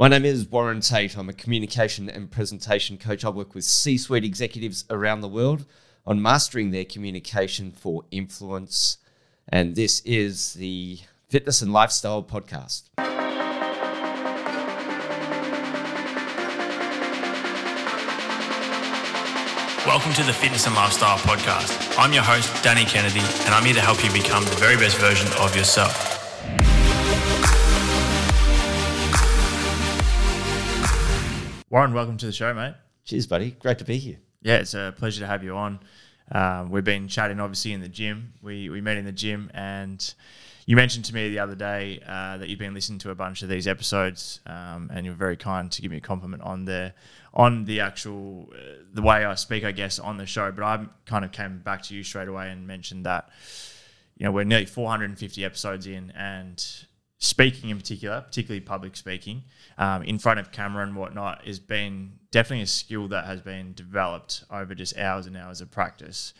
My name is Warren Tate. I'm a communication and presentation coach. I work with C suite executives around the world on mastering their communication for influence. And this is the Fitness and Lifestyle Podcast. Welcome to the Fitness and Lifestyle Podcast. I'm your host, Danny Kennedy, and I'm here to help you become the very best version of yourself. Warren, welcome to the show, mate. Cheers, buddy. Great to be here. Yeah, it's a pleasure to have you on. Um, we've been chatting, obviously, in the gym. We we met in the gym, and you mentioned to me the other day uh, that you've been listening to a bunch of these episodes, um, and you're very kind to give me a compliment on the on the actual uh, the way I speak, I guess, on the show. But I kind of came back to you straight away and mentioned that you know we're nearly 450 episodes in, and speaking in particular, particularly public speaking, um, in front of camera and whatnot, has been definitely a skill that has been developed over just hours and hours of practice.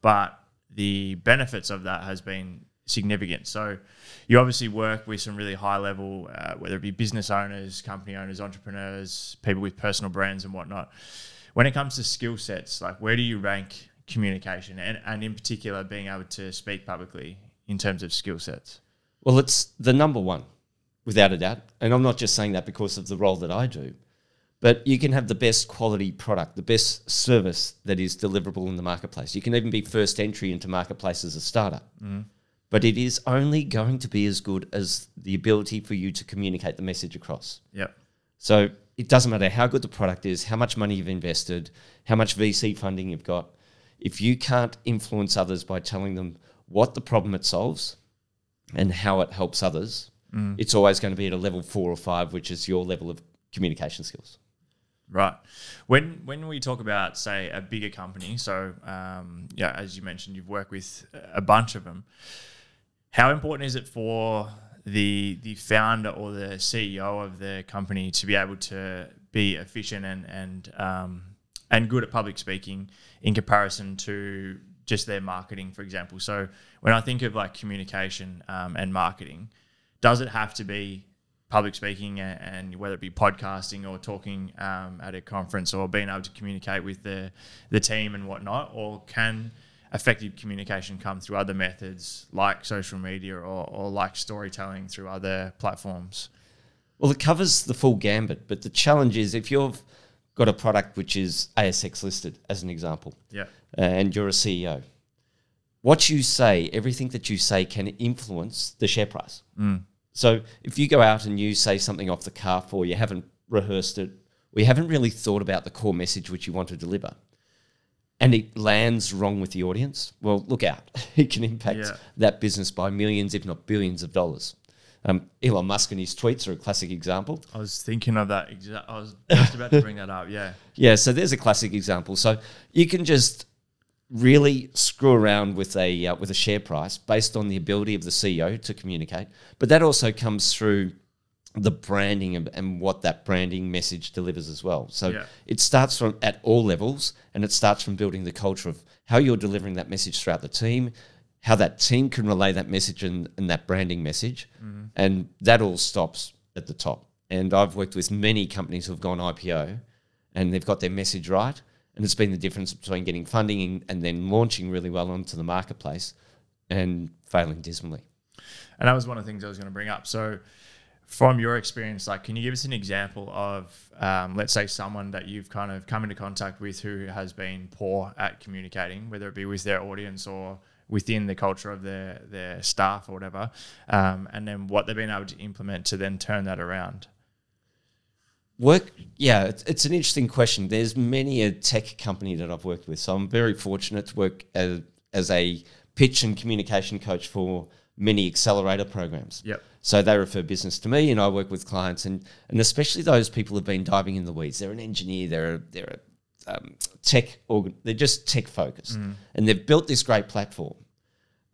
But the benefits of that has been significant. So you obviously work with some really high level, uh, whether it be business owners, company owners, entrepreneurs, people with personal brands and whatnot. When it comes to skill sets, like where do you rank communication and, and in particular being able to speak publicly in terms of skill sets? Well, it's the number one, without a doubt. And I'm not just saying that because of the role that I do, but you can have the best quality product, the best service that is deliverable in the marketplace. You can even be first entry into marketplace as a startup. Mm. But it is only going to be as good as the ability for you to communicate the message across. Yep. So it doesn't matter how good the product is, how much money you've invested, how much VC funding you've got. If you can't influence others by telling them what the problem it solves, and how it helps others, mm. it's always going to be at a level four or five, which is your level of communication skills. Right. When when we talk about say a bigger company, so um, yeah, as you mentioned, you've worked with a bunch of them. How important is it for the the founder or the CEO of the company to be able to be efficient and and um, and good at public speaking in comparison to just their marketing, for example. So when I think of like communication um, and marketing, does it have to be public speaking and, and whether it be podcasting or talking um, at a conference or being able to communicate with the the team and whatnot, or can effective communication come through other methods like social media or, or like storytelling through other platforms? Well, it covers the full gambit, but the challenge is if you've got a product which is ASX listed, as an example, yeah, and you're a CEO, what you say, everything that you say can influence the share price. Mm. So if you go out and you say something off the cuff or you haven't rehearsed it, or you haven't really thought about the core message which you want to deliver, and it lands wrong with the audience, well, look out. it can impact yeah. that business by millions, if not billions of dollars. Um, Elon Musk and his tweets are a classic example. I was thinking of that. Exa- I was just about to bring that up. Yeah. Yeah. So there's a classic example. So you can just really screw around with a uh, with a share price based on the ability of the CEO to communicate, but that also comes through the branding and, and what that branding message delivers as well. So yeah. it starts from at all levels, and it starts from building the culture of how you're delivering that message throughout the team, how that team can relay that message and, and that branding message. Mm-hmm. And that all stops at the top. And I've worked with many companies who have gone IPO and they've got their message right. And it's been the difference between getting funding and then launching really well onto the marketplace and failing dismally. And that was one of the things I was going to bring up. So, from your experience, like, can you give us an example of, um, let's say, someone that you've kind of come into contact with who has been poor at communicating, whether it be with their audience or within the culture of their their staff or whatever, um, and then what they've been able to implement to then turn that around. Work, yeah, it's, it's an interesting question. There's many a tech company that I've worked with, so I'm very fortunate to work as, as a pitch and communication coach for many accelerator programs. Yep. So they refer business to me, and I work with clients, and and especially those people who've been diving in the weeds. They're an engineer, they're a, they're a um, tech, organ, they're just tech focused, and they've built this great platform,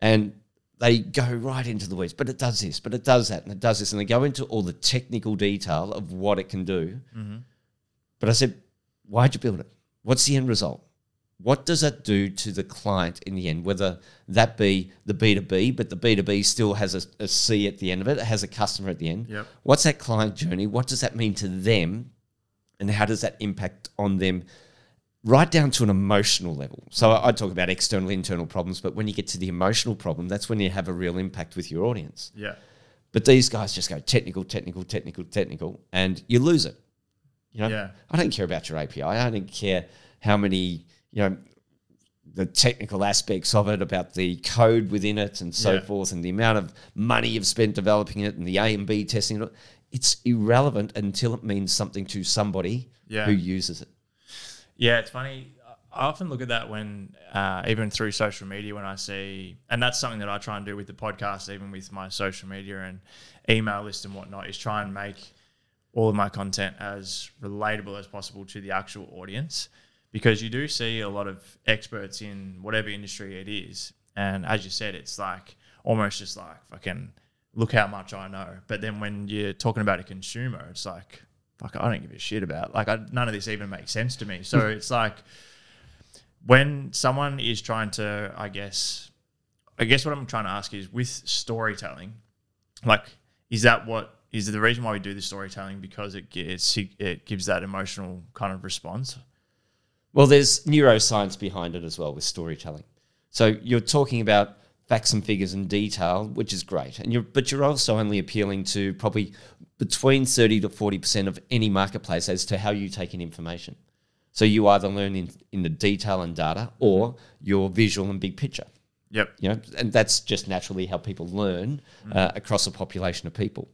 and they go right into the weeds. But it does this, but it does that, and it does this, and they go into all the technical detail of what it can do. Mm-hmm. But I said, why'd you build it? What's the end result? What does that do to the client in the end? Whether that be the B2B, but the B2B still has a, a C at the end of it, it has a customer at the end. Yep. What's that client journey? What does that mean to them? And how does that impact on them right down to an emotional level? So I, I talk about external, internal problems, but when you get to the emotional problem, that's when you have a real impact with your audience. Yeah. But these guys just go technical, technical, technical, technical, and you lose it. You know, Yeah. I don't care about your API. I don't care how many, you know, the technical aspects of it, about the code within it, and so Yeah. forth, and the amount of money you've spent developing it, and the A and B testing it. It's irrelevant until it means something to somebody Yeah. who uses it. Yeah, it's funny. I often look at that when, uh, even through social media, when I see, and that's something that I try and do with the podcast, even with my social media and email list and whatnot, is try and make all of my content as relatable as possible to the actual audience. Because you do see a lot of experts in whatever industry it is. And as you said, it's like almost just like fucking look how much I know. But then when you're talking about a consumer, it's like, fuck, I don't give a shit about. Like, I, none of this even makes sense to me. So hmm. it's like when someone is trying to, I guess, I guess what I'm trying to ask is with storytelling, like, is that what is the reason why we do the storytelling because it gets it gives that emotional kind of response? Well, there's neuroscience behind it as well with storytelling. So you're talking about facts and figures and detail, which is great, and you're but you're also only appealing to probably between thirty to forty percent of any marketplace as to how you take in information. So you either learn in, in the detail and data, or your visual and big picture. Yep. You know, and that's just naturally how people learn uh, across a population of people.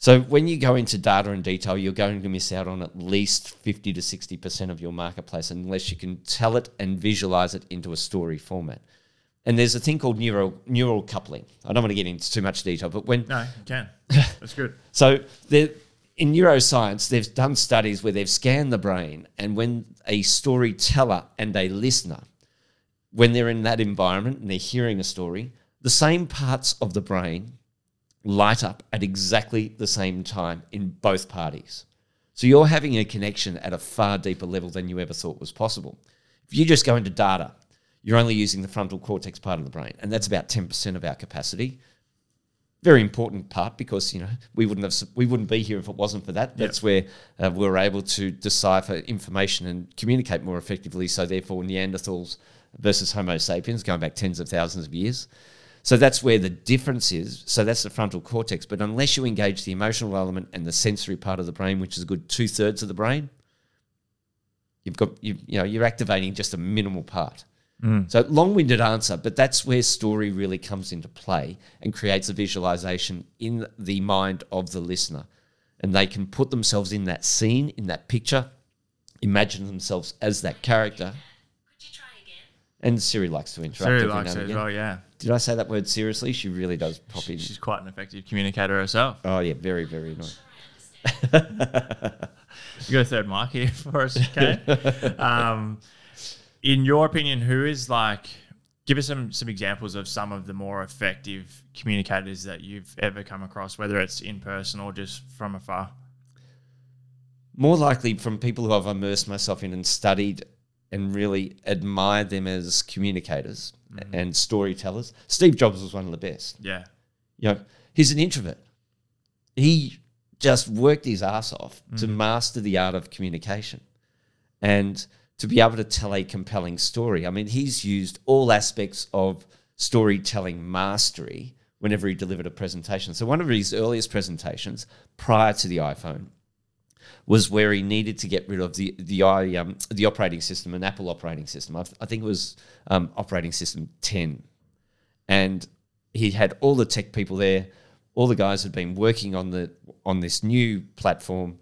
So when you go into data and detail, you're going to miss out on at least 50 to 60% of your marketplace unless you can tell it and visualize it into a story format. And there's a thing called neural neural coupling. I don't want to get into too much detail, but when No, you can. That's good. so there, in neuroscience, they've done studies where they've scanned the brain, and when a storyteller and a listener, when they're in that environment and they're hearing a story, the same parts of the brain light up at exactly the same time in both parties. So you're having a connection at a far deeper level than you ever thought was possible. If you just go into data, you're only using the frontal cortex part of the brain, and that's about 10% of our capacity very important part because you know we wouldn't have we wouldn't be here if it wasn't for that. That's where uh, we're able to decipher information and communicate more effectively. So therefore, Neanderthals versus Homo sapiens going back tens of thousands of years. So that's where the difference is. So that's the frontal cortex. But unless you engage the emotional element and the sensory part of the brain, which is a good two thirds of the brain, you've got you, you know you're activating just a minimal part. So long-winded answer, but that's where story really comes into play and creates a visualization in the mind of the listener. And they can put themselves in that scene, in that picture, imagine themselves as that character. Could you try again? And Siri likes to interrupt. Siri likes it as well, yeah. Did I say that word seriously? She really does pop in. She's quite an effective communicator herself. Oh yeah, very, very nice. You got a third mic here for us, okay? um, in your opinion, who is like? Give us some some examples of some of the more effective communicators that you've ever come across, whether it's in person or just from afar. More likely from people who I've immersed myself in and studied and really admired them as communicators mm-hmm. and storytellers. Steve Jobs was one of the best. Yeah, you know, he's an introvert. He just worked his ass off to mm-hmm. master the art of communication and to be able to tell a compelling story. I mean, he's used all aspects of storytelling mastery whenever he delivered a presentation. So, one of his earliest presentations prior to the iPhone was where he needed to get rid of the the um, the operating system, an Apple operating system. I, I think it was um, operating system ten, and he had all the tech people there. All the guys had been working on the on this new platform,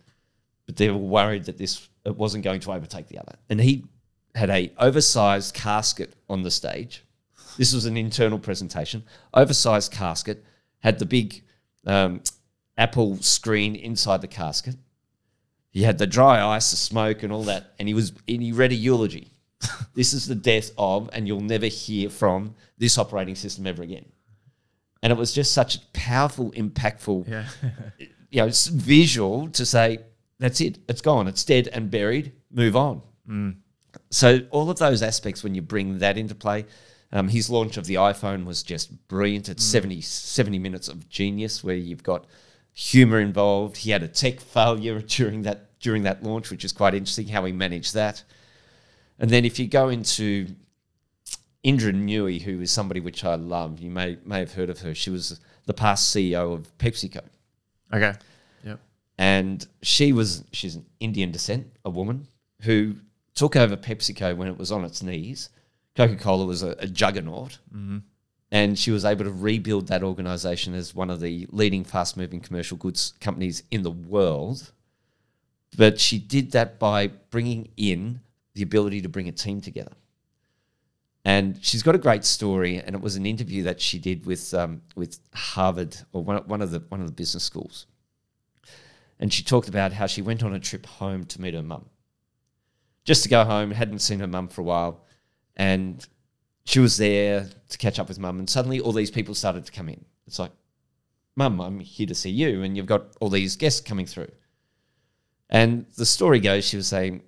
but they were worried that this it wasn't going to overtake the other. And he had a oversized casket on the stage This was an internal presentation, oversized casket, had the big um, Apple screen inside the casket. He had the dry ice, the smoke, and all that, and he was and he read a eulogy. this is the death of, and you'll never hear from this operating system ever again. And it was just such a powerful, impactful, Yeah. you know, visual to say that's it, it's gone, it's dead and buried, move on. So all of those aspects, when you bring that into play, um, his launch of the iPhone was just brilliant. It's 70, 70 minutes of genius where you've got humor involved. He had a tech failure during that during that launch, which is quite interesting how he managed that. And then if you go into Indra Nooyi, who is somebody which I love, you may may have heard of her. She was the past CEO of PepsiCo. Okay. And she was she's an Indian descent, a woman who took over PepsiCo when it was on its knees. Coca Cola was a, a juggernaut, and she was able to rebuild that organization as one of the leading fast moving commercial goods companies in the world. But she did that by bringing in the ability to bring a team together. And she's got a great story, and it was an interview that she did with um, with Harvard or one, one of the one of the business schools and she talked about how she went on a trip home to meet her mum. Just to go home, hadn't seen her mum for a while, and she was there to catch up with mum, and suddenly all these people started to come in. It's like, Mum, I'm here to see you, and you've got all these guests coming through. And the story goes, she was saying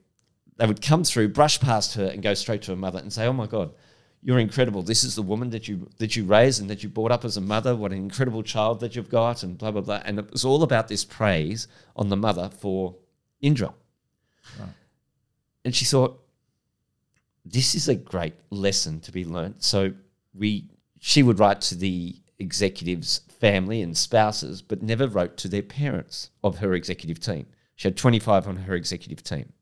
they would come through, brush past her, and go straight to her mother and say, "Oh my God, you're incredible. This is the woman that you that you raised and that you brought up as a mother. What an incredible child that you've got, and blah blah blah." And it was all about this praise on the mother for Indra. And she thought, "This is a great lesson to be learnt." So we, she would write to the executives' family and spouses, but never wrote to their parents of her executive team. She had 25 on her executive team.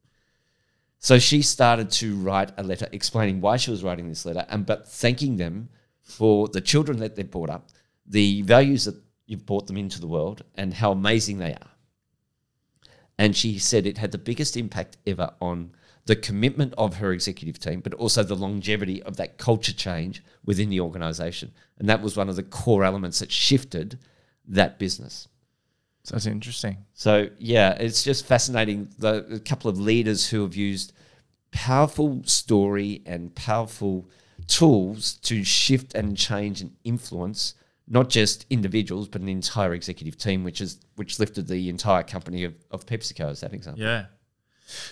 So she started to write a letter explaining why she was writing this letter and but thanking them for the children that they brought up, the values that you've brought them into the world, and how amazing they are. And she said it had the biggest impact ever on the commitment of her executive team, but also the longevity of that culture change within the organization. And that was one of the core elements that shifted that business. That's interesting. So yeah, it's just fascinating. The a couple of leaders who have used powerful story and powerful tools to shift and change and influence not just individuals but an entire executive team, which is which lifted the entire company of, of PepsiCo as that example. Yeah.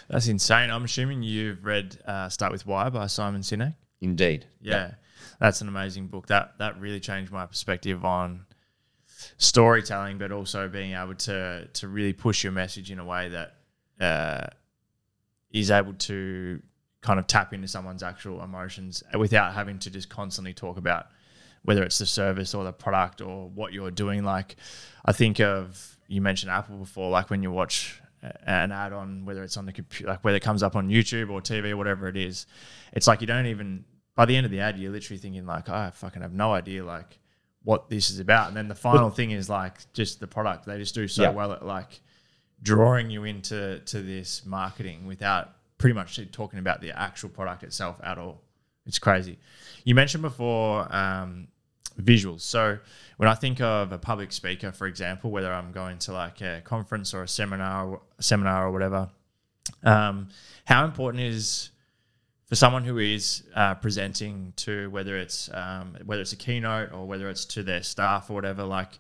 That's insane. I'm assuming you've read uh, Start With Why by Simon Sinek. Indeed. Yeah. That's an amazing book. That that really changed my perspective on storytelling, but also being able to to really push your message in a way that uh, is able to kind of tap into someone's actual emotions without having to just constantly talk about whether it's the service or the product or what you're doing. Like, I think of you mentioned Apple before, like when you watch an ad on whether it's on the computer, like whether it comes up on YouTube or TV or whatever it is, it's like you don't even by the end of the ad, you're literally thinking like, "Oh, I fucking have no idea like what this is about. And then the final thing is like just the product. They just do so Yeah. well at like drawing you into to this marketing without pretty much talking about the actual product itself at all. It's crazy. You mentioned before um, visuals. So when I think of a public speaker, for example, whether I'm going to like a conference or a seminar, seminar or whatever, um, how important is for someone who is uh, presenting to whether it's um, whether it's a keynote or whether it's to their staff or whatever, like,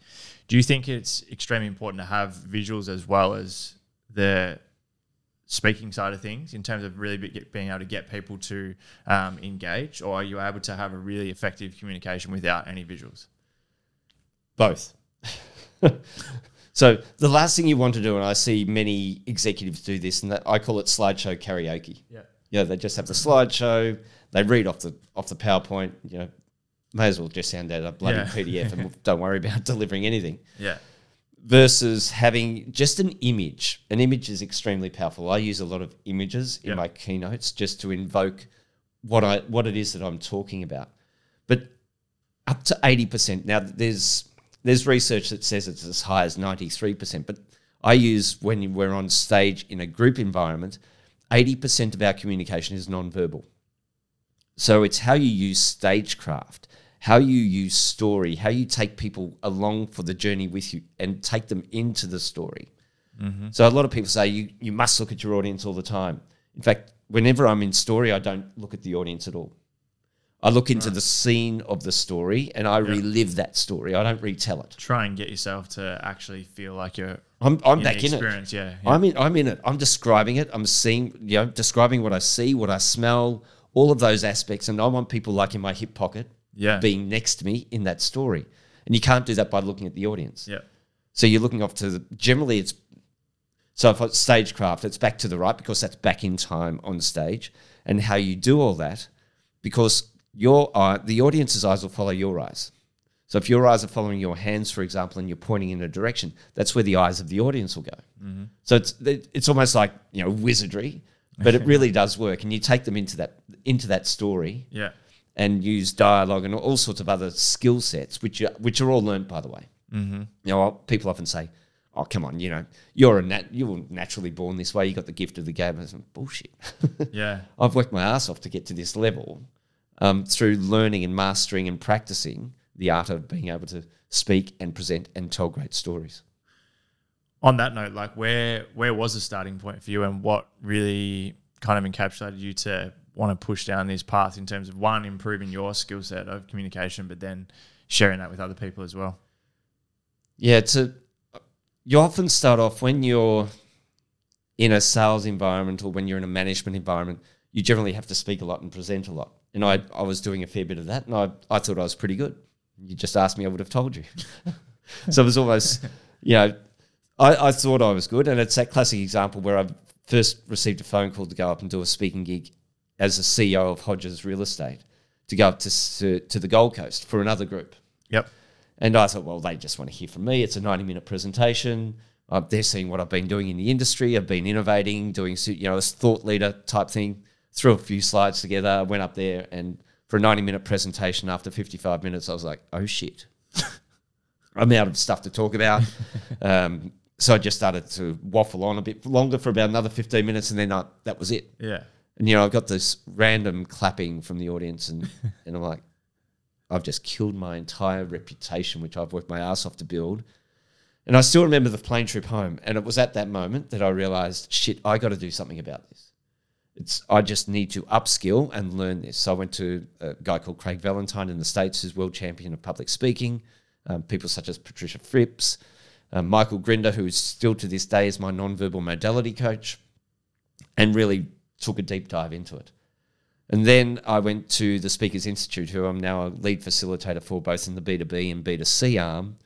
do you think it's extremely important to have visuals as well as the speaking side of things in terms of really be, get, being able to get people to um, engage, or are you able to have a really effective communication without any visuals? Both. so the last thing you want to do, and I see many executives do this, and that I call it slideshow karaoke. Yeah. Yeah, they just have the slideshow. They read off the off the PowerPoint. You know, may as well just send out a bloody Yeah. PDF and don't worry about delivering anything. Yeah. Versus having just an image. An image is extremely powerful. I use a lot of images in Yeah. my keynotes just to invoke what I what it is that I'm talking about. But up to 80%. Now there's there's research that says it's as high as 93%, but I use when we're on stage in a group environment, 80% of our communication is nonverbal. So it's how you use stagecraft, how you use story, how you take people along for the journey with you and take them into the story. Mm-hmm. So a lot of people say you, you must look at your audience all the time. In fact, whenever I'm in story, I don't look at the audience at all. I look into the scene of the story and I relive that story. I don't retell it. Try and get yourself to actually feel like you're I'm, I'm in back in it. Yeah, yeah. I'm in. I'm in it. I'm describing it. I'm seeing, you know, describing what I see, what I smell, all of those aspects, and I want people like in my hip pocket, Yeah. being next to me in that story. And you can't do that by looking at the audience. yeah. So you're looking off to the. Generally, it's so if it's stagecraft, it's back to the right because that's back in time on stage, and how you do all that, because your eye, the audience's eyes will follow your eyes. So if your eyes are following your hands, for example, and you're pointing in a direction, that's where the eyes of the audience will go. So it's it's almost like you know wizardry, but it really does work, and you take them into that into that story Yeah. and use dialogue and all sorts of other skill sets, which are, which are all learnt by the way. Mm-hmm. You know, people often say, "Oh, come on, you know, you're a nat- you were naturally born this way. You got the gift of the gab." I said, Bullshit. Yeah. I've worked my ass off to get to this level um, through learning and mastering and practicing the art of being able to speak and present and tell great stories. On that note, like where where was the starting point for you, and what really kind of encapsulated you to want to push down this path in terms of one improving your skill set of communication, but then sharing that with other people as well. Yeah, it's a. You often start off when you're in a sales environment or when you're in a management environment. You generally have to speak a lot and present a lot, and I I was doing a fair bit of that, and I I thought I was pretty good. You just asked me, I would have told you. so it was almost, you know, I, I thought I was good, and it's that classic example where I first received a phone call to go up and do a speaking gig as the CEO of Hodges Real Estate to go up to to, to the Gold Coast for another group. Yep. And I thought, well, they just want to hear from me. It's a 90 minute presentation. Uh, they're seeing what I've been doing in the industry. I've been innovating, doing, you know, a thought leader type thing. Threw a few slides together, went up there, and for a 90 minute presentation, after 55 minutes, I was like, oh shit. I'm out of stuff to talk about. um, so I just started to waffle on a bit longer for about another 15 minutes, and then I, that was it. Yeah. And you know, I've got this random clapping from the audience, and, and I'm like, I've just killed my entire reputation, which I've worked my ass off to build. And I still remember the plane trip home, and it was at that moment that I realized, shit, I got to do something about this. It's I just need to upskill and learn this. So I went to a guy called Craig Valentine in the states, who's world champion of public speaking. Um, people such as Patricia Fripps, um, Michael Grinder, who is still to this day is my nonverbal modality coach, and really took a deep dive into it. And then I went to the Speakers Institute, who I'm now a lead facilitator for both in the B2B and B2C arm,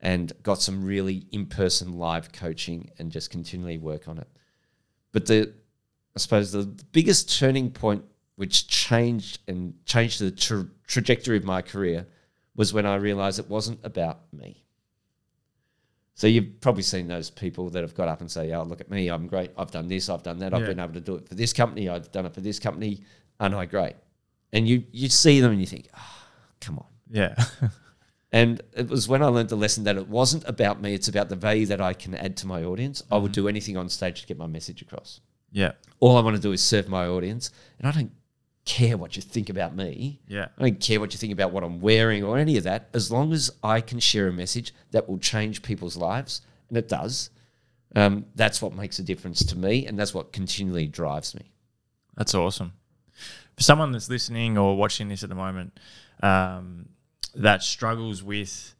and got some really in person live coaching and just continually work on it. But the, I suppose the biggest turning point which changed and changed the tra- trajectory of my career was when I realized it wasn't about me. So you've probably seen those people that have got up and say, "Oh, look at me! I'm great. I've done this. I've done that. I've Yeah. been able to do it for this company. I've done it for this company. Aren't I great?" And you you see them and you think, oh, "Come on." Yeah. And it was when I learned the lesson that it wasn't about me; it's about the value that I can add to my audience. I would mm-hmm. do anything on stage to get my message across. Yeah. All I want to do is serve my audience, and I don't care what you think about me. Yeah. I don't care what you think about what I'm wearing or any of that, as long as I can share a message that will change people's lives, and it does. Um, that's what makes a difference to me, and that's what continually drives me. That's awesome. For someone that's listening or watching this at the moment um, that struggles with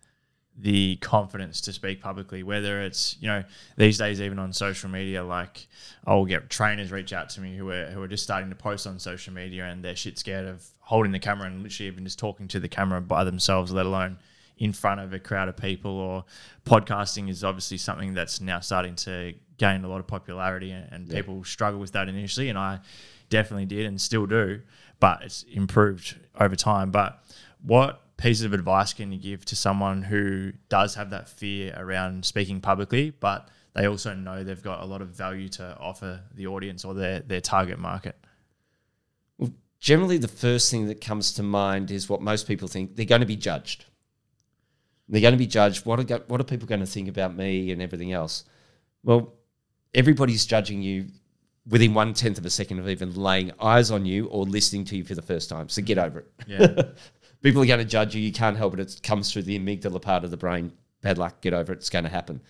the confidence to speak publicly, whether it's, you know, these days, even on social media, like I'll get trainers reach out to me who are, who are just starting to post on social media and they're shit scared of holding the camera and literally even just talking to the camera by themselves, let alone in front of a crowd of people or podcasting is obviously something that's now starting to gain a lot of popularity and, and people struggle with that initially and I definitely did and still do but it's improved over time. But what pieces of advice can you give to someone who does have that fear around speaking publicly but they also know they've got a lot of value to offer the audience or their, their target market Well, Generally, the first thing that comes to mind is what most people think they're going to be judged. They're going to be judged. What are, go- what are people going to think about me and everything else? Well, everybody's judging you within one tenth of a second of even laying eyes on you or listening to you for the first time. So get over it. Yeah. People are going to judge you. You can't help it. It comes through the amygdala part of the brain. Bad luck. Get over it. It's going to happen.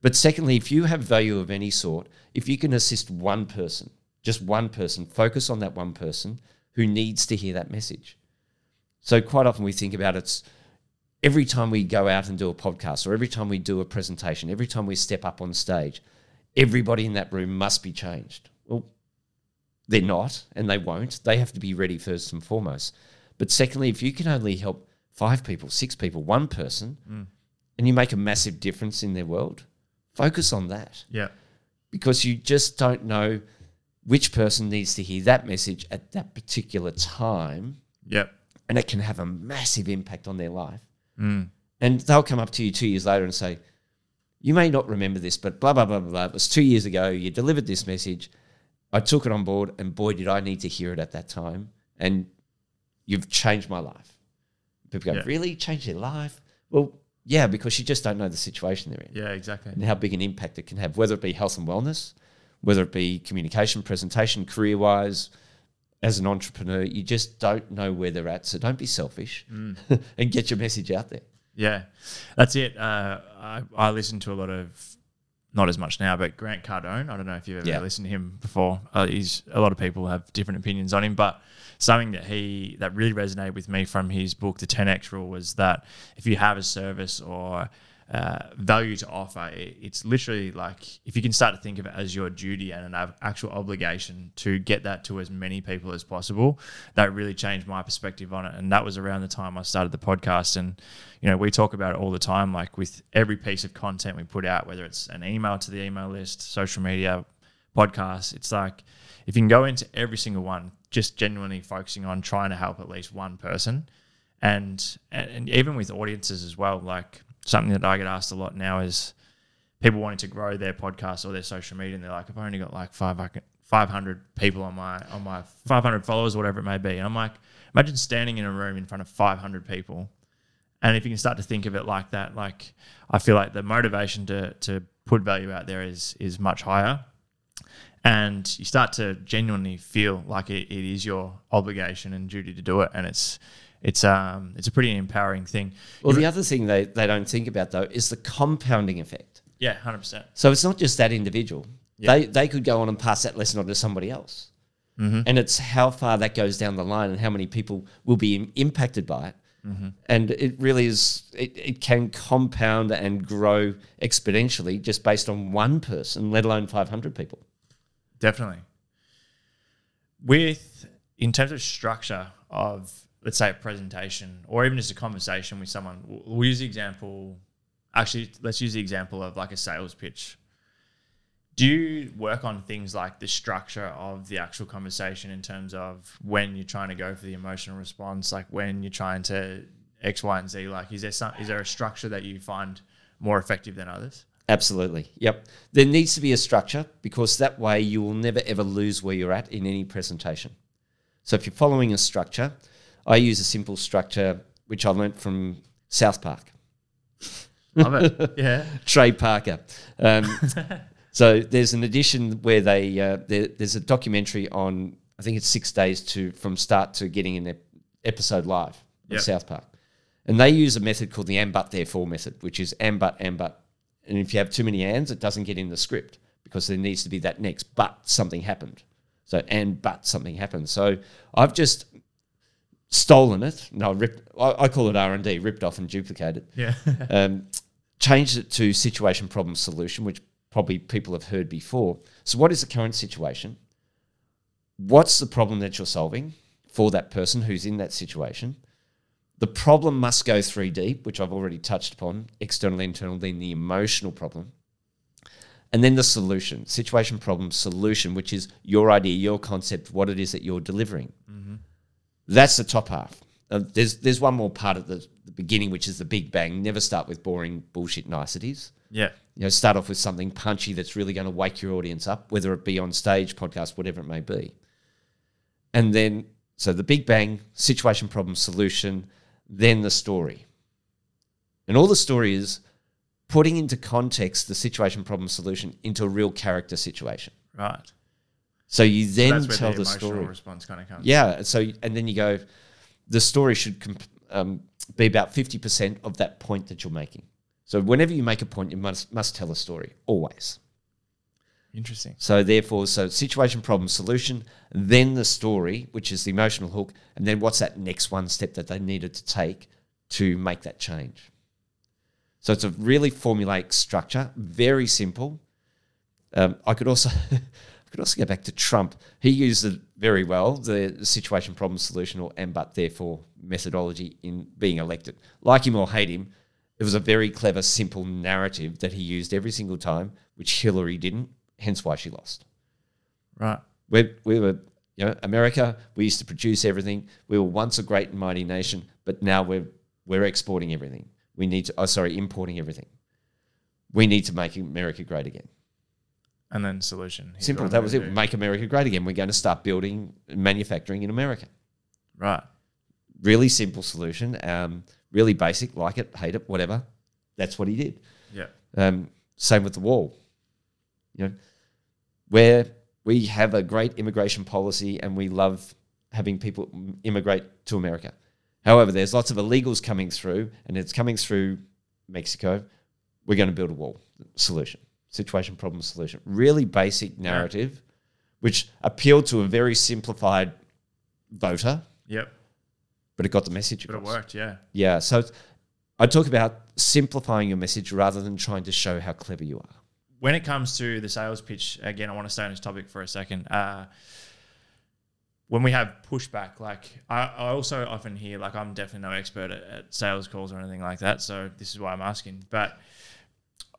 But secondly, if you have value of any sort, if you can assist one person, just one person, focus on that one person who needs to hear that message. So quite often we think about it's every time we go out and do a podcast or every time we do a presentation, every time we step up on stage, everybody in that room must be changed. Well, they're not and they won't. They have to be ready first and foremost. But secondly, if you can only help five people, six people, one person, and you make a massive difference in their world, focus on that yeah. because you just don't know which person needs to hear that message at that particular time Yep. and it can have a massive impact on their life. Mm. And they'll come up to you two years later and say, You may not remember this, but blah, blah, blah, blah, blah. It was two years ago. You delivered this message. I took it on board, and boy, did I need to hear it at that time. And you've changed my life. People go, Yeah. Really? Changed your life? Well, yeah, because you just don't know the situation they're in Yeah, exactly. and how big an impact it can have, whether it be health and wellness, whether it be communication, presentation, career wise, as an entrepreneur, you just don't know where they're at. So don't be selfish and get your message out there. Yeah, that's it. Uh, I, I listen to a lot of, not as much now, but Grant Cardone. I don't know if you've ever Yeah. listened to him before. Uh, he's a lot of people have different opinions on him, but something that he that really resonated with me from his book, The 10x Rule, was that if you have a service or uh, value to offer, it, it's literally like if you can start to think of it as your duty and an actual obligation to get that to as many people as possible, that really changed my perspective on it. And that was around the time I started the podcast. And, you know, we talk about it all the time, like with every piece of content we put out, whether it's an email to the email list, social media, podcast, it's like if you can go into every single one, just genuinely focusing on trying to help at least one person. And, and, and even with audiences as well, like something that I get asked a lot now is people wanting to grow their podcast or their social media, and they're like, I've only got like five, 500 people on my on my 500 followers, whatever it may be, and I'm like, imagine standing in a room in front of 500 people, and if you can start to think of it like that, like I feel like the motivation to to put value out there is is much higher, and you start to genuinely feel like it, it is your obligation and duty to do it, and it's it's um it's a pretty empowering thing. Well, the other thing they, they don't think about though is the compounding effect. Yeah, hundred percent. So it's not just that individual. Yeah. They they could go on and pass that lesson on to somebody else. And it's how far that goes down the line and how many people will be im- impacted by it. And it really is, it, it can compound and grow exponentially just based on one person, let alone 500 people. Definitely. With in terms of structure of let's say a presentation or even just a conversation with someone, we'll use the example. Actually, let's use the example of like a sales pitch. Do you work on things like the structure of the actual conversation in terms of when you're trying to go for the emotional response, like when you're trying to X, Y, and Z? Like, is there some is there a structure that you find more effective than others? Absolutely. Yep. There needs to be a structure because that way you will never ever lose where you're at in any presentation. So if you're following a structure, I use a simple structure which I learnt from South Park. Love it. yeah. Trey Parker. Um, so there's an edition where they uh, there, there's a documentary on I think it's six days to from start to getting an ep- episode live of Yep. South Park, and they use a method called the and but therefore method, which is and but and but, and if you have too many ands, it doesn't get in the script because there needs to be that next but something happened. So and but something happened. So I've just stolen it. No, ripped. I, I call it R and D, ripped off and duplicated Yeah. um, changed it to situation problem solution, which probably people have heard before. So, what is the current situation? What's the problem that you're solving for that person who's in that situation? The problem must go three deep, which I've already touched upon external, internal, then the emotional problem. And then the solution, situation, problem, solution, which is your idea, your concept, what it is that you're delivering. That's the top half. Uh, there's there's one more part at the, the beginning, which is the big bang. Never start with boring bullshit niceties. yeah. You know, start off with something punchy that's really going to wake your audience up, whether it be on stage, podcast, whatever it may be. And then, so the big bang, situation, problem, solution, then the story. And all the story is putting into context the situation, problem, solution into a real character situation. Right. So you then That's where tell the the, story. response kind of comes. Yeah. So and then you go, the story should comp- um, be about fifty percent of that point that you're making. So whenever you make a point, you must must tell a story always. Interesting. So therefore, so situation, problem, solution, then the story, which is the emotional hook, and then what's that next one step that they needed to take to make that change. So it's a really formulaic structure, very simple. Um, I could also I could also go back to Trump. He used it very well, the situation, problem, solution, or and but therefore methodology in being elected. Like him or hate him, it was a very clever, simple narrative that he used every single time, which Hillary didn't. Hence why she lost. Right. We, we were, you know, America. We used to produce everything. We were once a great and mighty nation, but now we're we're exporting everything. We need to. Oh, sorry, importing everything. We need to make America great again. And then solution. Simple. That was it. do. Make America great again. We're going to start building manufacturing in America. Right. Really simple solution. Um, really basic. Like it, hate it, whatever. That's what he did. Yeah. Um, same with the wall. You know, where we have a great immigration policy and we love having people immigrate to America. However, there's lots of illegals coming through, and it's coming through Mexico. We're going to build a wall. Solution, situation, problem, solution. Really basic narrative, which appealed to a very simplified voter, Yep. but it got the message But it worked. Yeah. Yeah. So I talk about simplifying your message rather than trying to show how clever you are. When it comes to the sales pitch, again, I want to stay on this topic for a second. Uh, when we have pushback, like I, I also often hear, like I'm definitely no expert at, at sales calls or anything like that, so this is why I'm asking. But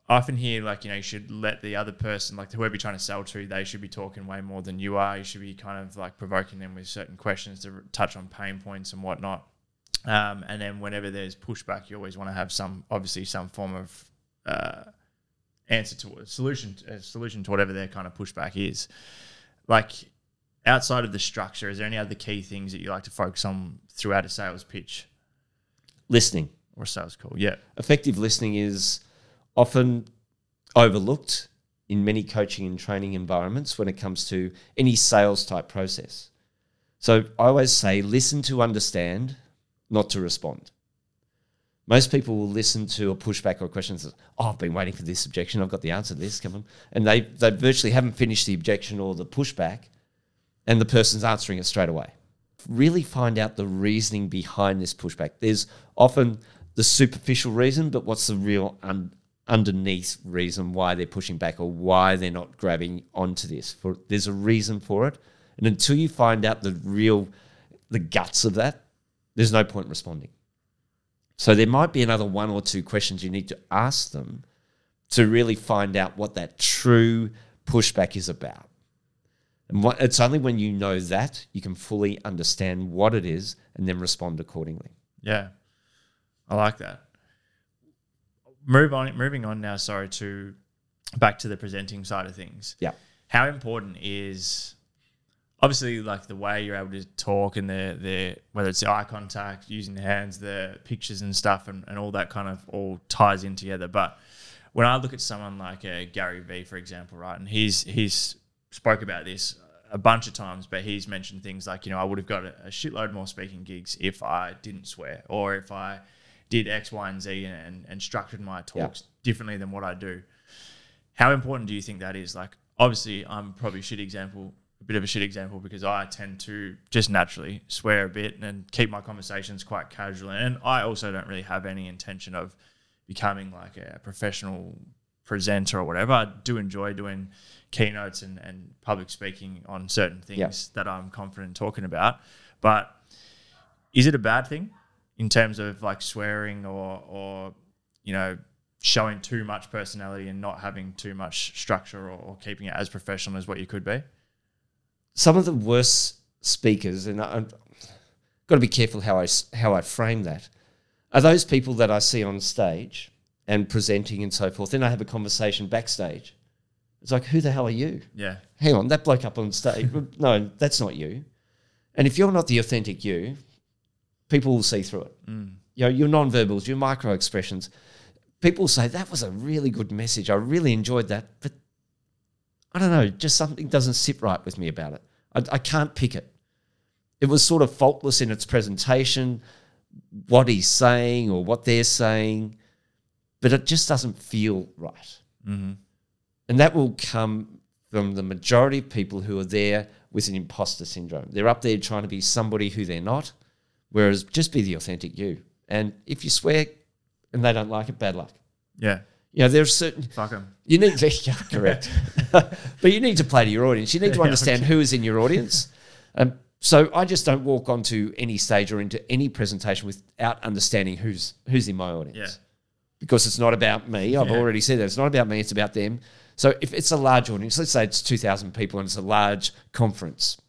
I often hear, like you know, you should let the other person, like whoever you're trying to sell to, they should be talking way more than you are. You should be kind of like provoking them with certain questions to touch on pain points and whatnot. Um, and then whenever there's pushback, you always want to have some, obviously, some form of uh, answer to a solution, a solution to whatever their kind of pushback is. Like outside of the structure, is there any other key things that you like to focus on throughout a sales pitch Listening. or sales call? Yeah, Effective listening is often overlooked in many coaching and training environments when it comes to any sales type process. So I always say listen to understand, not to respond. Most people will listen to a pushback or a question and says, Oh, I've been waiting for this objection. I've got the answer to this. Come on. And they, they virtually haven't finished the objection or the pushback, and the person's answering it straight away. Really find out the reasoning behind this pushback. There's often the superficial reason, but what's the real un- underneath reason why they're pushing back or why they're not grabbing onto this? For there's a reason for it, and until you find out the real, the guts of that, there's no point responding. So there might be another one or two questions you need to ask them to really find out what that true pushback is about. And what, it's only when you know that you can fully understand what it is and then respond accordingly. yeah, I like that. Move on. Moving on now. Sorry to back to the presenting side of things. Yeah. How important is obviously like the way you're able to talk and the the whether it's the eye contact, using the hands, the pictures and stuff, and, and all that kind of all ties in together. But when I look at someone like uh, Gary Vee, for example, right, and he's he's spoke about this a bunch of times, but he's mentioned things like you know I would have got a, a shitload more speaking gigs if I didn't swear or if I did X, Y, and Z and, and structured my talks differently than what I do. How important do you think that is? Like, obviously, I'm probably a shit example, a bit of a shit example because I tend to just naturally swear a bit and keep my conversations quite casual. And I also don't really have any intention of becoming like a professional presenter or whatever. I do enjoy doing keynotes and, and public speaking on certain things that I'm confident talking about. But is it a bad thing in terms of like swearing or or you know showing too much personality and not having too much structure or, or keeping it as professional as what you could be Some of the worst speakers, and I, I've got to be careful how I, how I frame that, are those people that I see on stage and presenting and so forth. Then I have a conversation backstage. It's like, who the hell are you? yeah hang on, that bloke up on stage. no, that's not you. And if you're not the authentic you, people will see through it. Mm. You know, your non-verbals, your micro expressions. People say that was a really good message. I really enjoyed that, but I don't know, just something doesn't sit right with me about it. I, I can't pick it. It was sort of faultless in its presentation, what he's saying or what they're saying, but it just doesn't feel right. Mm-hmm. And that will come from the majority of people who are there with an imposter syndrome. They're up there trying to be somebody who they're not, whereas just be the authentic you. And if you swear and they don't like it, bad luck. Yeah. You know, there's certain Fuck them. you need to yeah, correct, but you need to play to your audience. You need to understand who is in your audience. Um, so I just don't walk onto any stage or into any presentation without understanding who's who's in my audience. Yeah. Because it's not about me. I've Yeah. already said that it's not about me. It's about them. So if it's a large audience, let's say it's two thousand people and it's a large conference,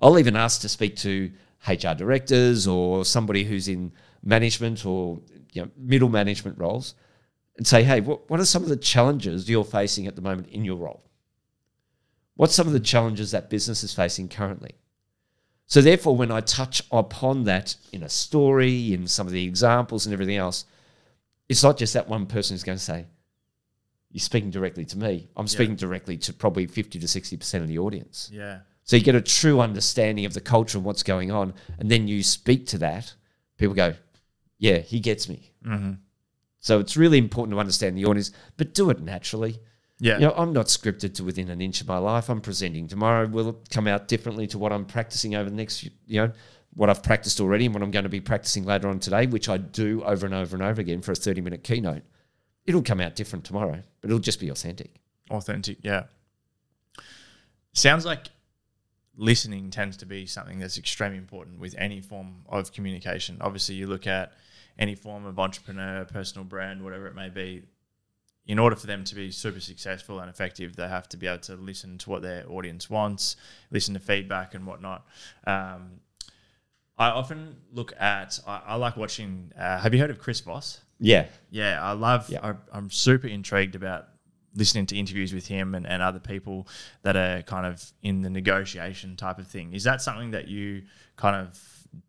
I'll even ask to speak to HR directors or somebody who's in management or you know, middle management roles and say, hey, what, what are some of the challenges you're facing at the moment in your role? What's some of the challenges that business is facing currently? So, therefore, when I touch upon that in a story, in some of the examples and everything else, it's not just that one person who's going to say, You're speaking directly to me. I'm speaking directly to probably 50 to 60% of the audience. Yeah. So you get a true understanding of the culture and what's going on, and then you speak to that. People go, "Yeah, he gets me." Mm-hmm. So it's really important to understand the audience, but do it naturally. Yeah. You know, I'm not scripted to within an inch of my life. I'm presenting tomorrow will come out differently to what I'm practicing over the next, you know, what I've practiced already and what I'm going to be practicing later on today, which I do over and over and over again for a 30 minute keynote. It'll come out different tomorrow, but it'll just be authentic. authentic yeah sounds like listening tends to be something that's extremely important with any form of communication obviously you look at any form of entrepreneur personal brand whatever it may be in order for them to be super successful and effective they have to be able to listen to what their audience wants listen to feedback and whatnot um, i often look at i, I like watching uh, have you heard of chris voss Yeah. yeah, I love. Yeah. I, I'm super intrigued about listening to interviews with him and, and other people that are kind of in the negotiation type of thing. Is that something that you kind of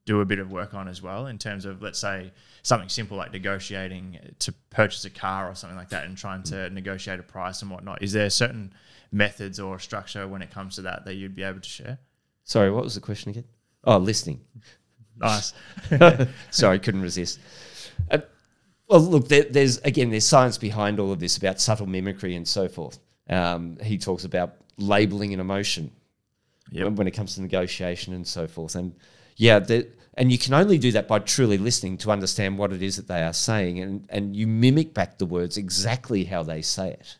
do a bit of work on as well in terms of, let's say, something simple like negotiating to purchase a car or something like that and trying to negotiate a price and whatnot? Is there certain methods or structure when it comes to that that you'd be able to share? Sorry, what was the question again? Oh, listening. Nice. Sorry, couldn't resist. Uh, well, look, there, there's again, there's science behind all of this about subtle mimicry and so forth. Um, he talks about labeling an emotion Yep. when, when it comes to negotiation and so forth. And yeah, and you can only do that by truly listening to understand what it is that they are saying, and and you mimic back the words exactly how they say it,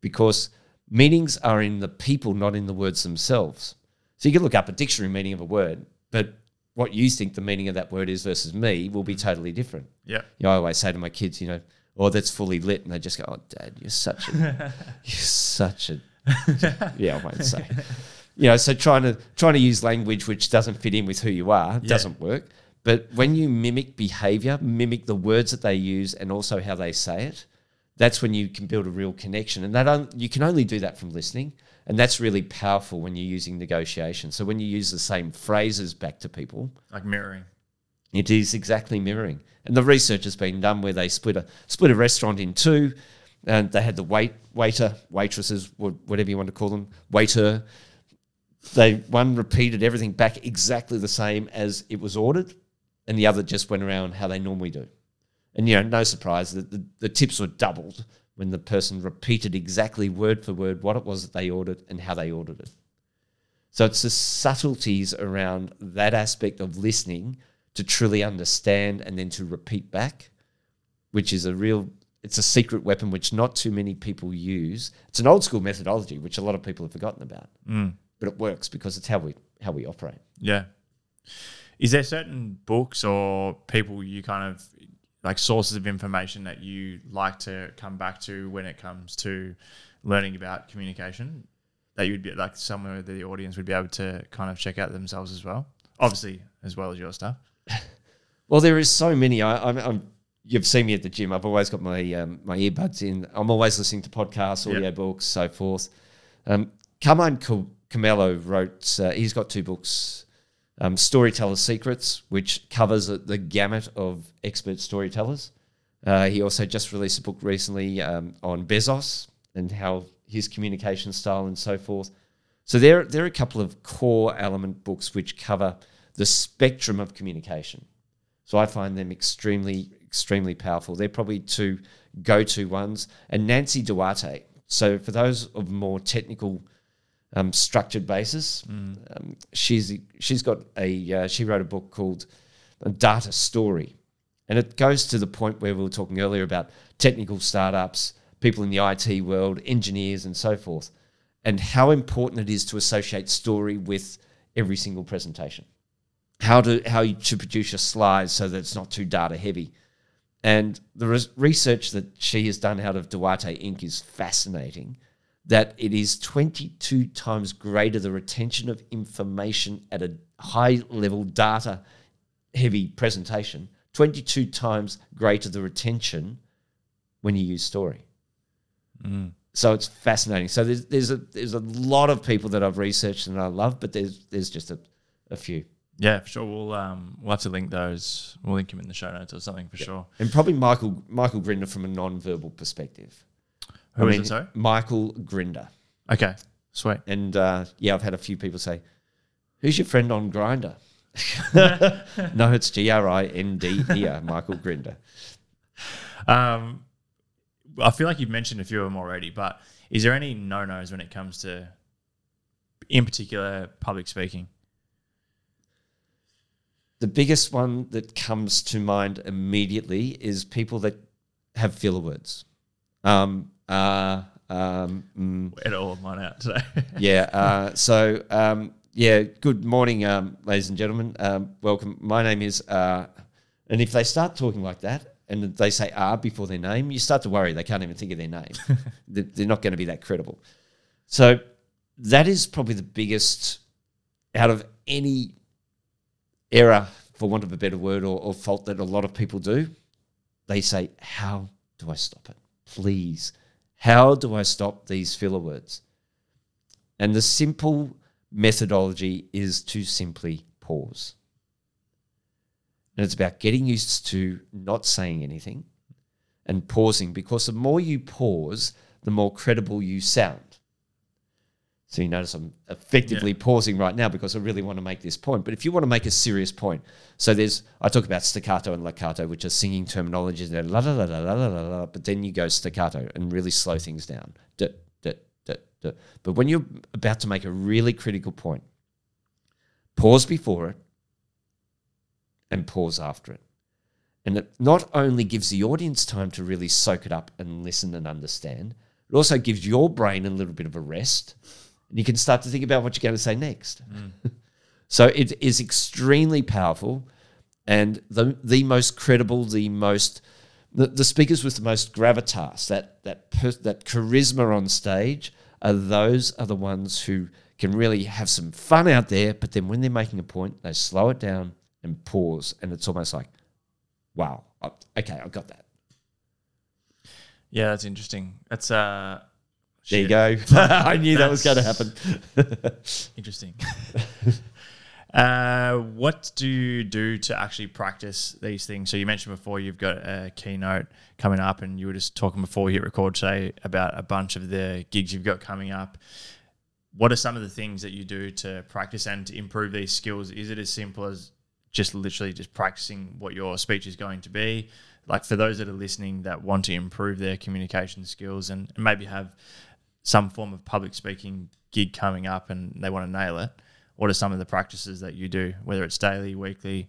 because meanings are in the people, not in the words themselves. So you can look up a dictionary meaning of a word, but what you think the meaning of that word is versus me will be totally different. Yeah. You know, I always say to my kids, you know, oh, that's fully lit. And they just go, oh, dad, you're such a, you're such a, yeah, I won't say. You know, so trying to, trying to use language which doesn't fit in with who you are Yeah. doesn't work. But when you mimic behavior, mimic the words that they use and also how they say it, that's when you can build a real connection. And that you can only do that from listening. And that's really powerful when you're using negotiation. So when you use the same phrases back to people, Like mirroring. it is exactly mirroring. And the research has been done where they split a split a restaurant in two, and they had the wait waiter, waitresses, whatever you want to call them, waiter. They one repeated everything back exactly the same as it was ordered, and the other just went around how they normally do. And you know, no surprise that the, the tips were doubled when the person repeated exactly word for word what it was that they ordered and how they ordered it. So it's the subtleties around that aspect of listening to truly understand and then to repeat back, which is a real it's a secret weapon which not too many people use. It's an old school methodology which a lot of people have forgotten about. Mm. But it works because it's how we how we operate. Yeah. Is there certain books or people you kind of like sources of information that you like to come back to when it comes to learning about communication that you'd be like somewhere that the audience would be able to kind of check out themselves as well? Obviously, as well as your stuff. Well, there is so many. I, I'm, I'm you've seen me at the gym. I've always got my um, my earbuds in. I'm always listening to podcasts, audio books, so forth. Um, Carmine Cam- Gallo wrote. Uh, he's got two books, um, Storyteller's Secrets, which covers the- the gamut of expert storytellers. Uh, he also just released a book recently um, on Bezos and how his communication style and so forth. So there, there are a couple of core element books which cover the spectrum of communication. So I find them extremely, extremely powerful. They're probably two go-to ones. And Nancy Duarte. So for those of more technical, um, structured basis, um, she's she's got a uh, she wrote a book called Data Story, and it goes to the point where we were talking earlier about technical startups, people in the IT world, engineers, and so forth, and how important it is to associate story with every single presentation. How to how you to produce your slides so that it's not too data heavy. And the res- research that she has done out of Duarte Inc. is fascinating. That it is 22 times greater the retention of information at a high level data heavy presentation, 22 times greater the retention when you use story. So it's fascinating. So there's there's a there's a lot of people that I've researched and I love, but there's there's just a, a few. Yeah, for sure. We'll um we'll have to link those. We'll link them in the show notes or something for sure. And probably Michael Michael Grinder from a non-verbal perspective. Who is it, sorry? Michael Grinder. Okay, sweet. And uh, yeah, I've had a few people say, "Who's your friend on Grinder?" no, it's G R I N D E R, Michael Grinder. Um, I feel like you've mentioned a few of them already, but is there any no nos when it comes to, in particular, public speaking? The biggest one that comes to mind immediately is people that have filler words. Um, uh, um, mm, all of mine out today. yeah. Uh, so, um, yeah, good morning, um, ladies and gentlemen. Um, welcome. My name is, uh, and if they start talking like that and they say R before their name, you start to worry they can't even think of their name. They- They're not going to be that credible. So, that is probably the biggest out of any error, for want of a better word, or, or fault that a lot of people do. They say, How do I stop it? Please. How do I stop these filler words? And the simple methodology is to simply pause. And it's about getting used to not saying anything and pausing because the more you pause, the more credible you sound. So you notice I'm effectively pausing right now because I really want to make this point. But if you want to make a serious point, so there's I talk about staccato and legato, which are singing terminologies. They're la la la la la la la, but then you go staccato and really slow things down. Duh, duh, duh, duh. But when you're about to make a really critical point, pause before it and pause after it. And it not only gives the audience time to really soak it up and listen and understand, it also gives your brain a little bit of a rest. And you can start to think about what you're going to say next. so it is extremely powerful and the, the most credible, the most, the, the speakers with the most gravitas, that, that, per, that charisma on stage, are those are the ones who can really have some fun out there. But then when they're making a point, they slow it down and pause. And it's almost like, wow, okay, I got that. yeah, that's interesting. That's uh, There you go. I knew that was going to happen. Interesting. uh, what do you do to actually practice these things? So you mentioned before you've got a keynote coming up, and you were just talking before we hit record today about a bunch of the gigs you've got coming up. What are some of the things that you do to practice and to improve these skills? Is it as simple as just literally just practicing what your speech is going to be? Like for those that are listening that want to improve their communication skills and, and maybe have some form of public speaking gig coming up and they want to nail it, what are some of the practices that you do, whether it's daily, weekly?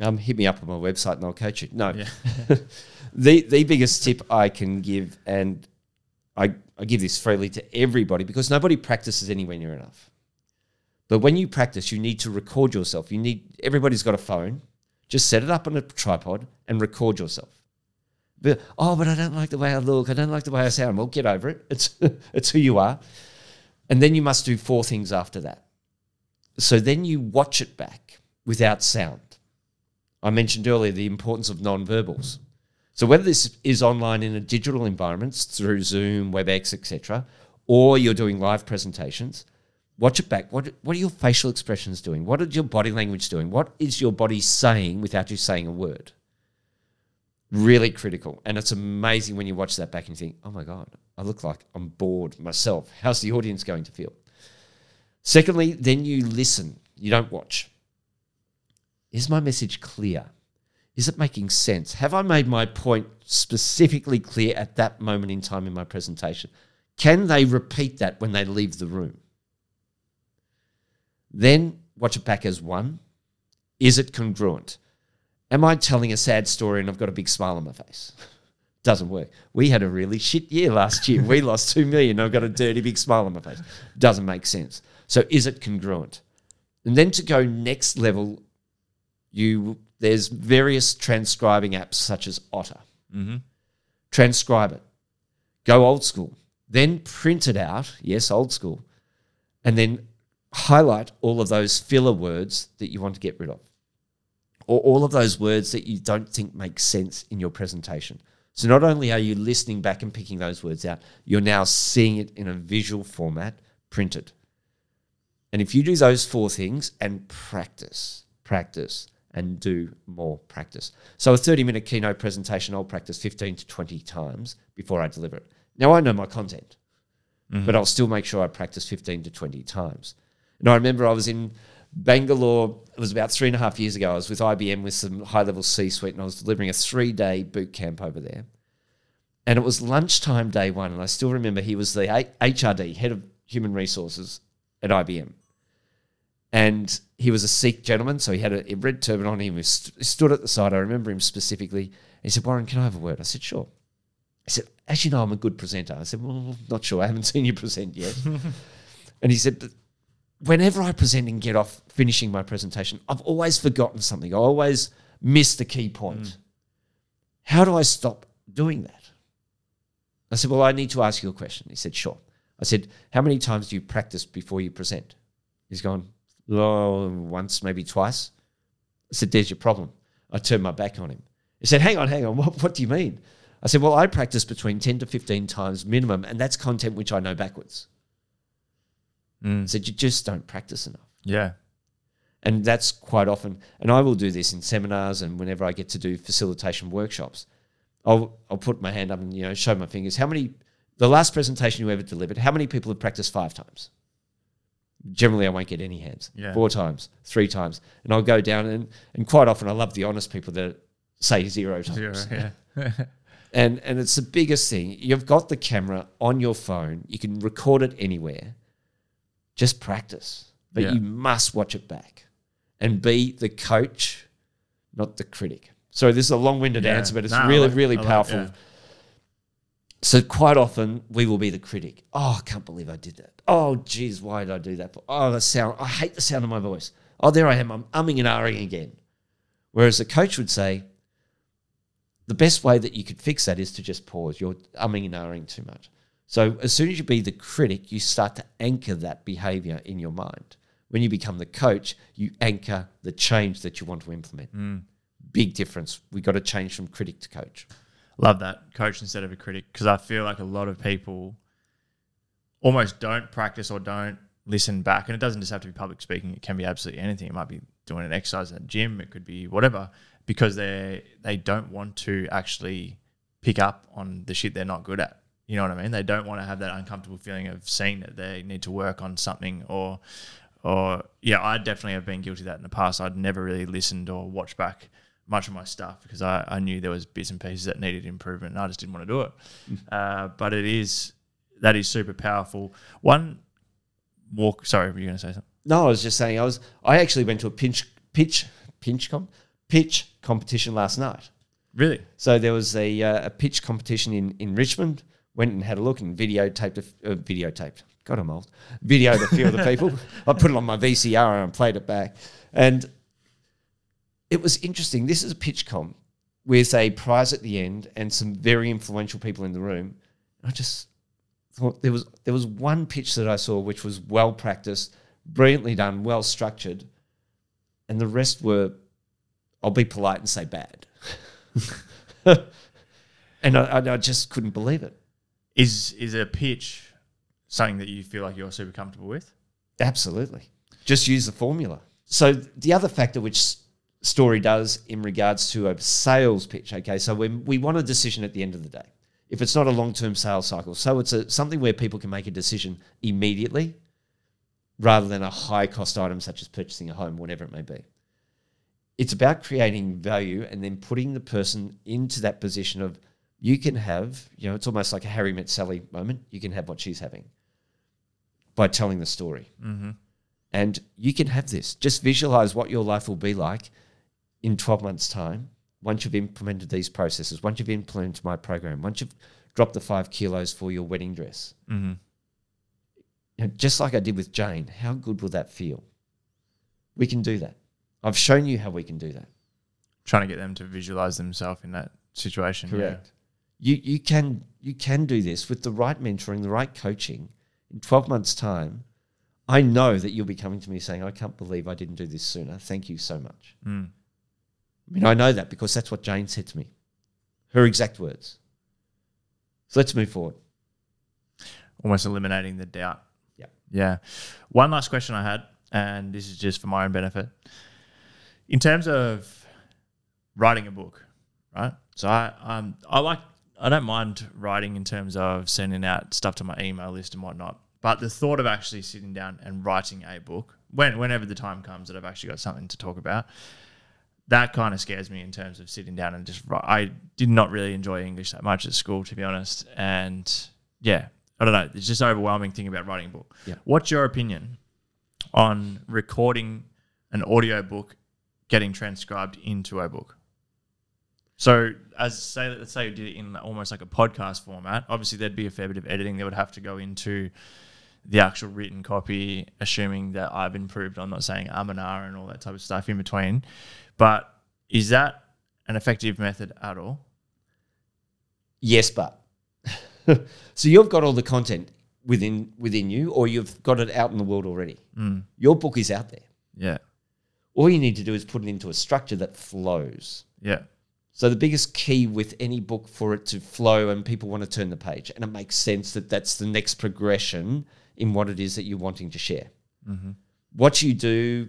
Um, hit me up on my website and I'll coach you. No, Yeah. the the biggest tip I can give, and I, I give this freely to everybody because nobody practices anywhere near enough. But when you practice, you need to record yourself. You need everybody's got a phone. Just set it up on a tripod and record yourself. But, oh, but I don't like the way I look. I don't like the way I sound. Well, get over it. It's it's who you are. And then you must do four things after that. So then you watch it back without sound. I mentioned earlier the importance of non-verbals. So whether this is online in a digital environment through Zoom, WebEx, etc., or you're doing live presentations, watch it back. What what are your facial expressions doing? What is your body language doing? What is your body saying without you saying a word? Really critical. And it's amazing when you watch that back and you think, oh my God, I look like I'm bored myself. How's the audience going to feel? Secondly, then you listen, you don't watch. Is my message clear? Is it making sense? Have I made my point specifically clear at that moment in time in my presentation? Can they repeat that when they leave the room? Then watch it back as one. Is it congruent? Am I telling a sad story and I've got a big smile on my face? Doesn't work. We had a really shit year last year. we lost two million. I've got a dirty big smile on my face. Doesn't make sense. So is it congruent? And then to go next level, you there's various transcribing apps such as Otter. Mm-hmm. Transcribe it. Go old school. Then print it out. Yes, old school. And then highlight all of those filler words that you want to get rid of or all of those words that you don't think make sense in your presentation. So not only are you listening back and picking those words out, you're now seeing it in a visual format printed. And if you do those four things and practice, practice, and do more practice. So a 30 minute keynote presentation, I'll practice 15 to 20 times before I deliver it. Now I know my content, but mm-hmm. I'll still make sure I practice 15 to 20 times. And I remember I was in Bangalore, it was about three and a half years ago. I was with IBM with some high level C suite and I was delivering a three day boot camp over there. And it was lunchtime day one. And I still remember he was the HRD, head of human resources at IBM. And he was a Sikh gentleman, so he had a, red turban on. Him. He was st- stood at the side. I remember him specifically. He said, Warren, can I have a word? I said, sure. He said, as you know, I'm a good presenter. I said, well, not sure. I haven't seen you present yet. and he said, "But whenever I present and get off finishing my presentation, I've always forgotten something. I always miss the key point. Mm. How do I stop doing that? I said, Well, I need to ask you a question. He said, Sure. I said, How many times do you practice before you present? He's gone, Oh, once, maybe twice. I said, There's your problem. I turned my back on him. He said, Hang on, hang on. What, what do you mean? I said, Well, I practice between 10 to 15 times minimum, and that's content which I know backwards. Mm. I said, You just don't practice enough. Yeah. And that's quite often, and I will do this in seminars and whenever I get to do facilitation workshops. I'll, I'll put my hand up and you know show my fingers. How many, the last presentation you ever delivered, how many people have practiced five times? Generally, I won't get any hands. Yeah. Four times, three times. And I'll go down and, and quite often I love the honest people that say zero times. Zero. Yeah. And and it's the biggest thing. You've got the camera on your phone. You can record it anywhere. Just practice. But Yeah. you must watch it back and be the coach, not the critic. So this is a long-winded Yeah. answer, but it's No, really, like- really like- powerful. yeah. So quite often we will be the critic. Oh, I can't believe I did that. Oh, geez, why did I do that? Oh, the sound. I hate the sound of my voice. Oh, there I am. I'm umming and ahhing again. Whereas the coach would say, the best way that you could fix that is to just pause. You're umming and ahhing too much. So as soon as you be the critic, you start to anchor that behavior in your mind. When you become the coach, you anchor the change that you want to implement. Hmm. Big difference. We got to change from critic to coach. Love that coach instead of a critic because I feel like a lot of people almost don't practice or don't listen back. And it doesn't just have to be public speaking; it can be absolutely anything. It might be doing an exercise at the gym. It could be whatever because they they don't want to actually pick up on the shit they're not good at. You know what I mean? They don't want to have that uncomfortable feeling of seeing that they need to work on something or or yeah, I definitely have been guilty of that in the past. I'd never really listened or watched back much of my stuff because I, I knew there was bits and pieces that needed improvement and I just didn't want to do it. Uh, but it is that is super powerful. One more sorry, were you gonna say something? No, I was just saying I was. I actually went to a pinch pitch pinch com pitch competition last night. Really? So there was a, uh, a pitch competition in, in Richmond. Went and had a look and videotaped, a uh, videotaped. God, I'm old. Videoed a few of the people. I put it on my VCR and I played it back. And it was interesting. This is a pitch comp with a prize at the end and some very influential people in the room. I just thought there was there was one pitch that I saw which was well practiced, brilliantly done, well structured, and the rest were, I'll be polite and say bad. and I- I just couldn't believe it. Is is a pitch something that you feel like you're super comfortable with? Absolutely. Just use the formula. So the other factor which story does in regards to a sales pitch. Okay, so when we want a decision at the end of the day, if it's not a long-term sales cycle, so it's a, something where people can make a decision immediately, rather than a high-cost item such as purchasing a home, whatever it may be. It's about creating value and then putting the person into that position of you can have, you know, it's almost like a Harry met Sally moment. You can have what she's having by telling the story. Mm-hmm. And you can have this. Just visualize what your life will be like in 12 months' time once you've implemented these processes, once you've implemented my program, once you've dropped the five kilos for your wedding dress. Mm-hmm. You know, just like I did with Jane, how good will that feel? We can do that. I've shown you how we can do that. Trying to get them to visualize themselves in that situation. yeah. You you can you can do this with the right mentoring, the right coaching. In 12 months' time, I know that you'll be coming to me saying, I can't believe I didn't do this sooner. Thank you so much. Mm. I mean, I know that because that's what Jane said to me. Her exact words. So let's move forward. Almost eliminating the doubt. Yeah. Yeah. One last question I had, and this is just for my own benefit. In terms of writing a book, right? So I um I like I don't mind writing in terms of sending out stuff to my email list and whatnot. But the thought of actually sitting down and writing a book, when whenever the time comes that I've actually got something to talk about, that kind of scares me in terms of sitting down and just write. I did not really enjoy English that much at school, to be honest. And yeah, I don't know. It's just an overwhelming thing about writing a book. Yeah. What's your opinion on recording an audio book getting transcribed into a book? So, as say, let's say you did it in almost like a podcast format. Obviously, there'd be a fair bit of editing that would have to go into the actual written copy, assuming that I've improved. I'm not saying Amanar and all that type of stuff in between. But is that an effective method at all? Yes, but. so you've got all the content within within you, or you've got it out in the world already. Mm. Your book is out there. Yeah. All you need to do is put it into a structure that flows. Yeah. So the biggest key with any book for it to flow and people want to turn the page, and it makes sense that that's the next progression in what it is that you're wanting to share. Mm-hmm. What you do,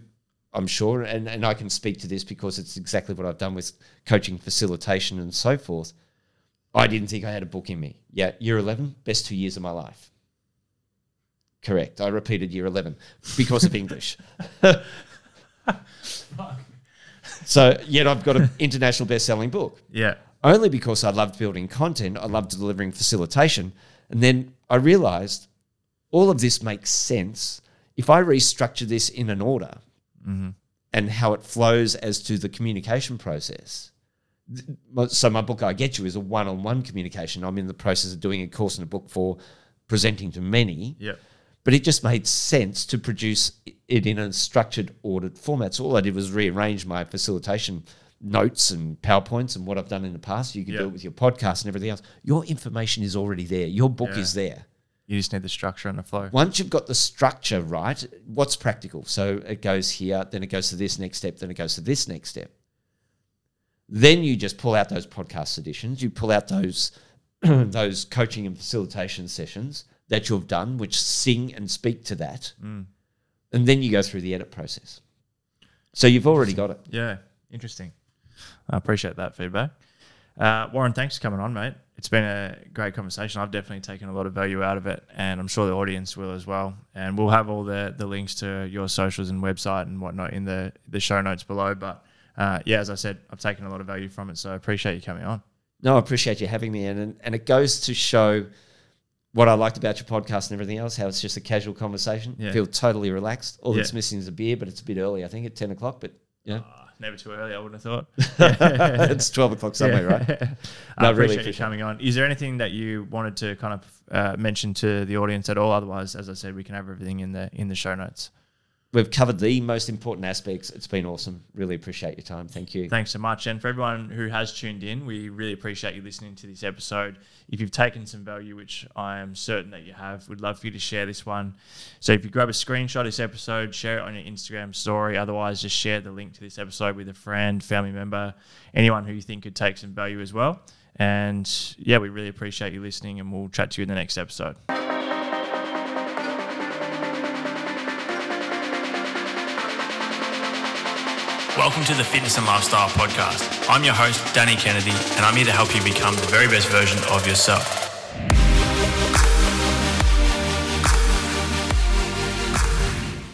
I'm sure, and, and I can speak to this because it's exactly what I've done with coaching, facilitation, and so forth. I didn't think I had a book in me. Yeah, year 11, best two years of my life. Correct. I repeated year 11 because of English. So, yet I've got an international best selling book Yeah. only because I loved building content, I loved delivering facilitation. And then I realized all of this makes sense if I restructure this in an order mm-hmm. and how it flows as to the communication process. So, my book, I Get You, is a one on one communication. I'm in the process of doing a course and a book for presenting to many. Yeah. But it just made sense to produce it in a structured, ordered format. So all I did was rearrange my facilitation notes and PowerPoints and what I've done in the past. You can Yeah. do it with your podcast and everything else. Your information is already there. Your book Yeah. is there. You just need the structure and the flow. Once you've got the structure right, what's practical? So it goes here, then it goes to this next step, then it goes to this next step. Then you just pull out those podcast editions. You pull out those those coaching and facilitation sessions that you've done, which sing and speak to that, Mm. and then you go through the edit process. So you've already got it. Yeah. Interesting. I appreciate that feedback. Uh, Warren, thanks for coming on, mate. It's been a great conversation. I've definitely taken a lot of value out of it, and I'm sure the audience will as well. And we'll have all the, the links to your socials and website and whatnot in the, the show notes below. But uh, yeah, as I said, I've taken a lot of value from it, so I appreciate you coming on. No, I appreciate you having me, and and it goes to show what I liked about your podcast and everything else. How it's just a casual conversation. Yeah. Feel totally relaxed. All Yeah. that's missing is a beer, but it's a bit early. I think at ten o'clock, but yeah, Ah, never too early, I wouldn't have thought. it's twelve o'clock somewhere, right? I appreciate, really you appreciate coming on. Is there anything that you wanted to kind of uh, mention to the audience at all? Otherwise, as I said, we can have everything in the in the show notes. We've covered the most important aspects. It's been awesome. Really appreciate your time. Thank you. Thanks so much. And for everyone who has tuned in, we really appreciate you listening to this episode. If you've taken some value, which I am certain that you have, we'd love for you to share this one. So if you grab a screenshot of this episode, share it on your Instagram story. Otherwise, just share the link to this episode with a friend, family member, anyone who you think could take some value as well. And yeah, we really appreciate you listening, and we'll chat to you in the next episode. Welcome to the Fitness and Lifestyle Podcast. I'm your host, Danny Kennedy, and I'm here to help you become the very best version of yourself.